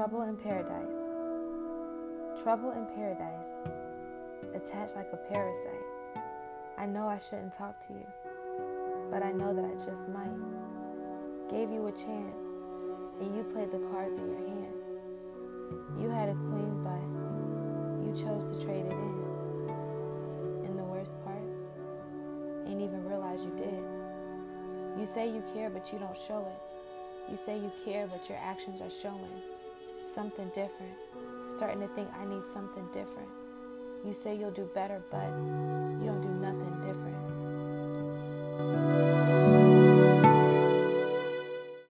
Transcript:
Trouble in Paradise. Trouble in Paradise. Attached like a parasite. I know I shouldn't talk to you, but I know that I just might. Gave you a chance, and you played the cards in your hand. You had a queen, but you chose to trade it in. And the worst part, ain't even realize you did. You say you care, but you don't show it. You say you care, but your actions are showing something different. Starting to think I need something different. You say you'll do better, but you don't do.